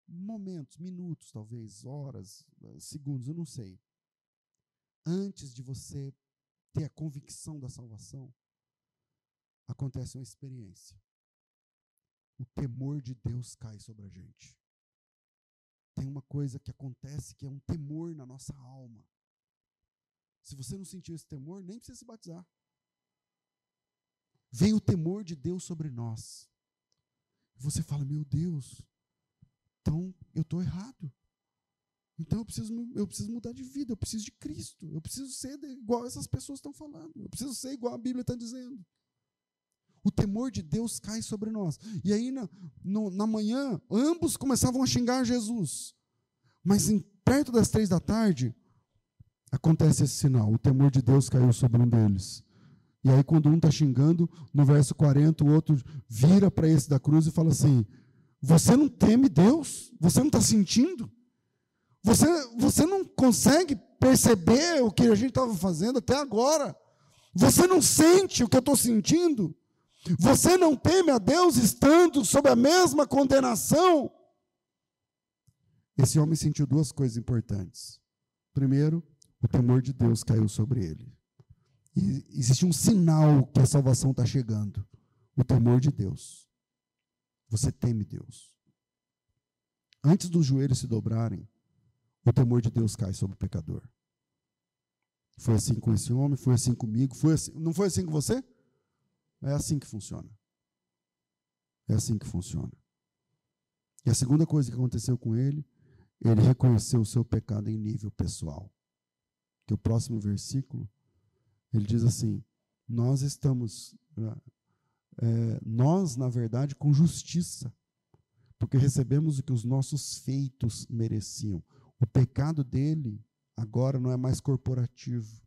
momentos, minutos, talvez, horas, segundos, eu não sei. Antes de você ter a convicção da salvação, acontece uma experiência o temor de Deus cai sobre a gente. Tem uma coisa que acontece que é um temor na nossa alma. Se você não sentiu esse temor, nem precisa se batizar. Vem o temor de Deus sobre nós. Você fala, meu Deus, então eu estou errado. Então eu preciso, eu preciso mudar de vida, eu preciso de Cristo, eu preciso ser igual essas pessoas estão falando, eu preciso ser igual a Bíblia está dizendo o temor de Deus cai sobre nós. E aí, na, no, na manhã, ambos começavam a xingar Jesus. Mas em, perto das três da tarde, acontece esse sinal: o temor de Deus caiu sobre um deles. E aí, quando um está xingando, no verso 40, o outro vira para esse da cruz e fala assim: Você não teme Deus? Você não está sentindo? Você, você não consegue perceber o que a gente estava fazendo até agora? Você não sente o que eu estou sentindo? Você não teme a Deus estando sob a mesma condenação? Esse homem sentiu duas coisas importantes. Primeiro, o temor de Deus caiu sobre ele. E existe um sinal que a salvação está chegando: o temor de Deus. Você teme Deus. Antes dos joelhos se dobrarem, o temor de Deus cai sobre o pecador. Foi assim com esse homem, foi assim comigo, foi assim, não foi assim com você? É assim que funciona. É assim que funciona. E a segunda coisa que aconteceu com ele, ele reconheceu o seu pecado em nível pessoal. Que o próximo versículo, ele diz assim: Nós estamos, é, nós, na verdade, com justiça, porque recebemos o que os nossos feitos mereciam. O pecado dele agora não é mais corporativo.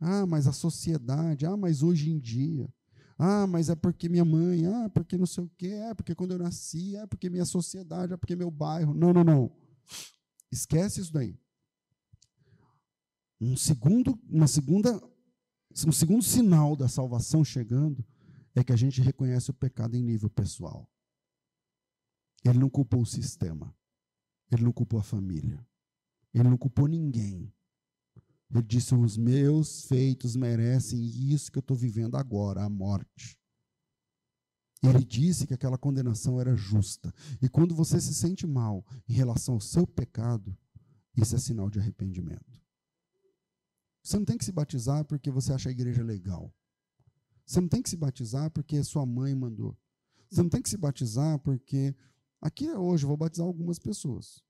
Ah, mas a sociedade, ah, mas hoje em dia. Ah, mas é porque minha mãe, ah, porque não sei o quê, é porque quando eu nasci, é porque minha sociedade, é porque meu bairro. Não, não, não. Esquece isso daí. Um segundo, uma segunda, um segundo sinal da salvação chegando é que a gente reconhece o pecado em nível pessoal. Ele não culpou o sistema. Ele não culpou a família. Ele não culpou ninguém. Ele disse: Os meus feitos merecem isso que eu estou vivendo agora, a morte. Ele disse que aquela condenação era justa. E quando você se sente mal em relação ao seu pecado, isso é sinal de arrependimento. Você não tem que se batizar porque você acha a igreja legal. Você não tem que se batizar porque sua mãe mandou. Você não tem que se batizar porque aqui hoje eu vou batizar algumas pessoas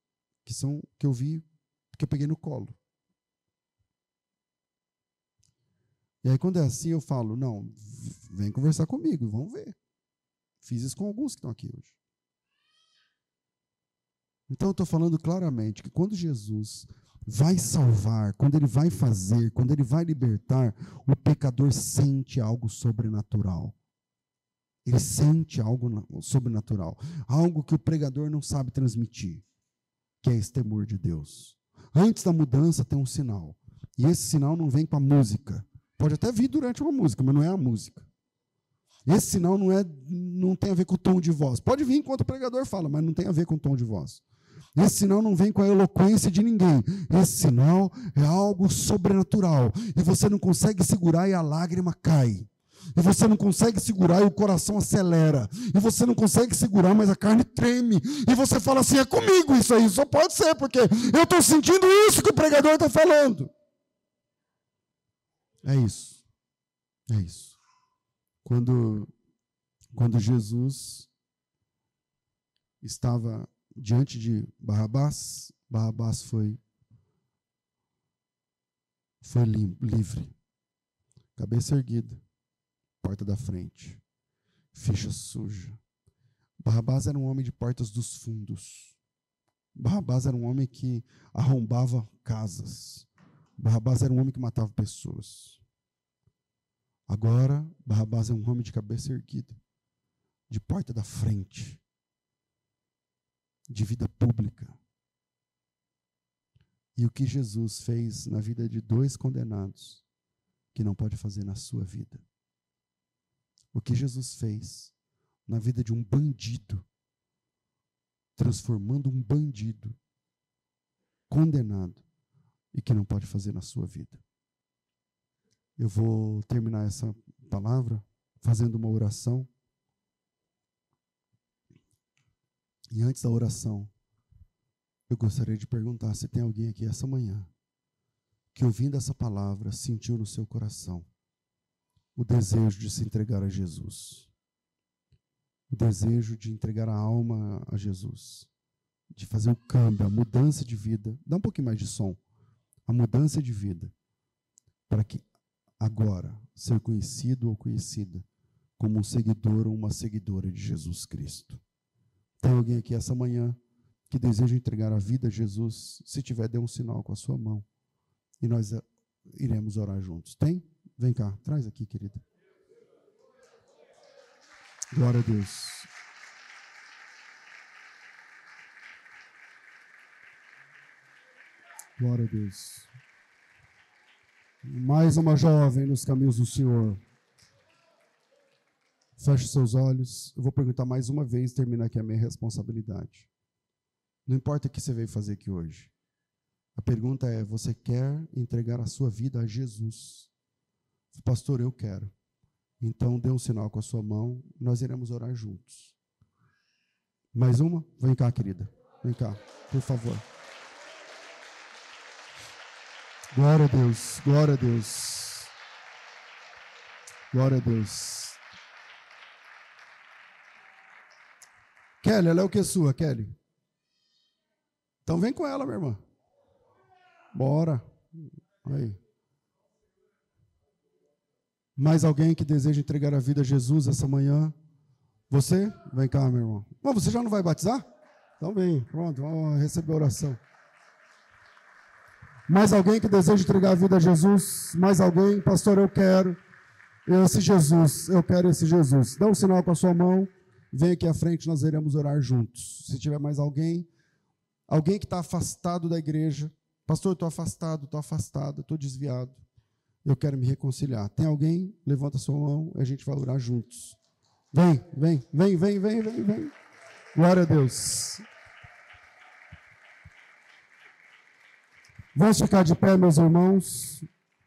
que são que eu vi que eu peguei no colo. E aí quando é assim eu falo, não, vem conversar comigo, vamos ver. Fiz isso com alguns que estão aqui hoje. Então eu estou falando claramente que quando Jesus vai salvar, quando ele vai fazer, quando ele vai libertar, o pecador sente algo sobrenatural. Ele sente algo sobrenatural, algo que o pregador não sabe transmitir, que é esse temor de Deus. Antes da mudança tem um sinal, e esse sinal não vem com a música. Pode até vir durante uma música, mas não é a música. Esse sinal não, é, não tem a ver com o tom de voz. Pode vir enquanto o pregador fala, mas não tem a ver com o tom de voz. Esse sinal não vem com a eloquência de ninguém. Esse sinal é algo sobrenatural. E você não consegue segurar e a lágrima cai. E você não consegue segurar e o coração acelera. E você não consegue segurar, mas a carne treme. E você fala assim: é comigo isso aí. Só pode ser, porque eu estou sentindo isso que o pregador está falando. É isso. É isso. Quando, quando Jesus estava diante de Barrabás, Barrabás foi, foi livre. Cabeça erguida, porta da frente, ficha suja. Barrabás era um homem de portas dos fundos. Barrabás era um homem que arrombava casas. Barrabás era um homem que matava pessoas. Agora, Barrabás é um homem de cabeça erguida, de porta da frente, de vida pública. E o que Jesus fez na vida de dois condenados, que não pode fazer na sua vida. O que Jesus fez na vida de um bandido, transformando um bandido condenado e que não pode fazer na sua vida. Eu vou terminar essa palavra fazendo uma oração. E antes da oração, eu gostaria de perguntar se tem alguém aqui essa manhã que, ouvindo essa palavra, sentiu no seu coração o desejo de se entregar a Jesus, o desejo de entregar a alma a Jesus, de fazer o câmbio, a mudança de vida. Dá um pouquinho mais de som. A mudança de vida, para que agora ser conhecido ou conhecida como um seguidor ou uma seguidora de Jesus Cristo. Tem alguém aqui essa manhã que deseja entregar a vida a Jesus? Se tiver, dê um sinal com a sua mão e nós eh, iremos orar juntos. Tem? Vem cá, traz aqui, querida. Glória a Deus. Glória a Deus. Mais uma jovem nos caminhos do Senhor. Feche seus olhos. Eu vou perguntar mais uma vez, terminar aqui a minha responsabilidade. Não importa o que você veio fazer aqui hoje. A pergunta é: você quer entregar a sua vida a Jesus? Pastor, eu quero. Então dê um sinal com a sua mão, nós iremos orar juntos. Mais uma? Vem cá, querida. Vem cá, por favor. Glória a Deus, glória a Deus. Glória a Deus. Kelly, ela é o que sua, Kelly? Então vem com ela, minha irmã. Bora. Aí. Mais alguém que deseja entregar a vida a Jesus essa manhã? Você? Vem cá, meu irmão. Bom, você já não vai batizar? Então vem, pronto, vamos receber a oração. Mais alguém que deseja entregar a vida a Jesus? Mais alguém? Pastor, eu quero esse Jesus. Eu quero esse Jesus. Dá um sinal com a sua mão. Vem aqui à frente, nós iremos orar juntos. Se tiver mais alguém, alguém que está afastado da igreja, Pastor, estou afastado, estou afastado, estou desviado. Eu quero me reconciliar. Tem alguém? Levanta sua mão e a gente vai orar juntos. Vem, vem, vem, vem, vem, vem, vem. Glória a Deus. Vamos ficar de pé, meus irmãos.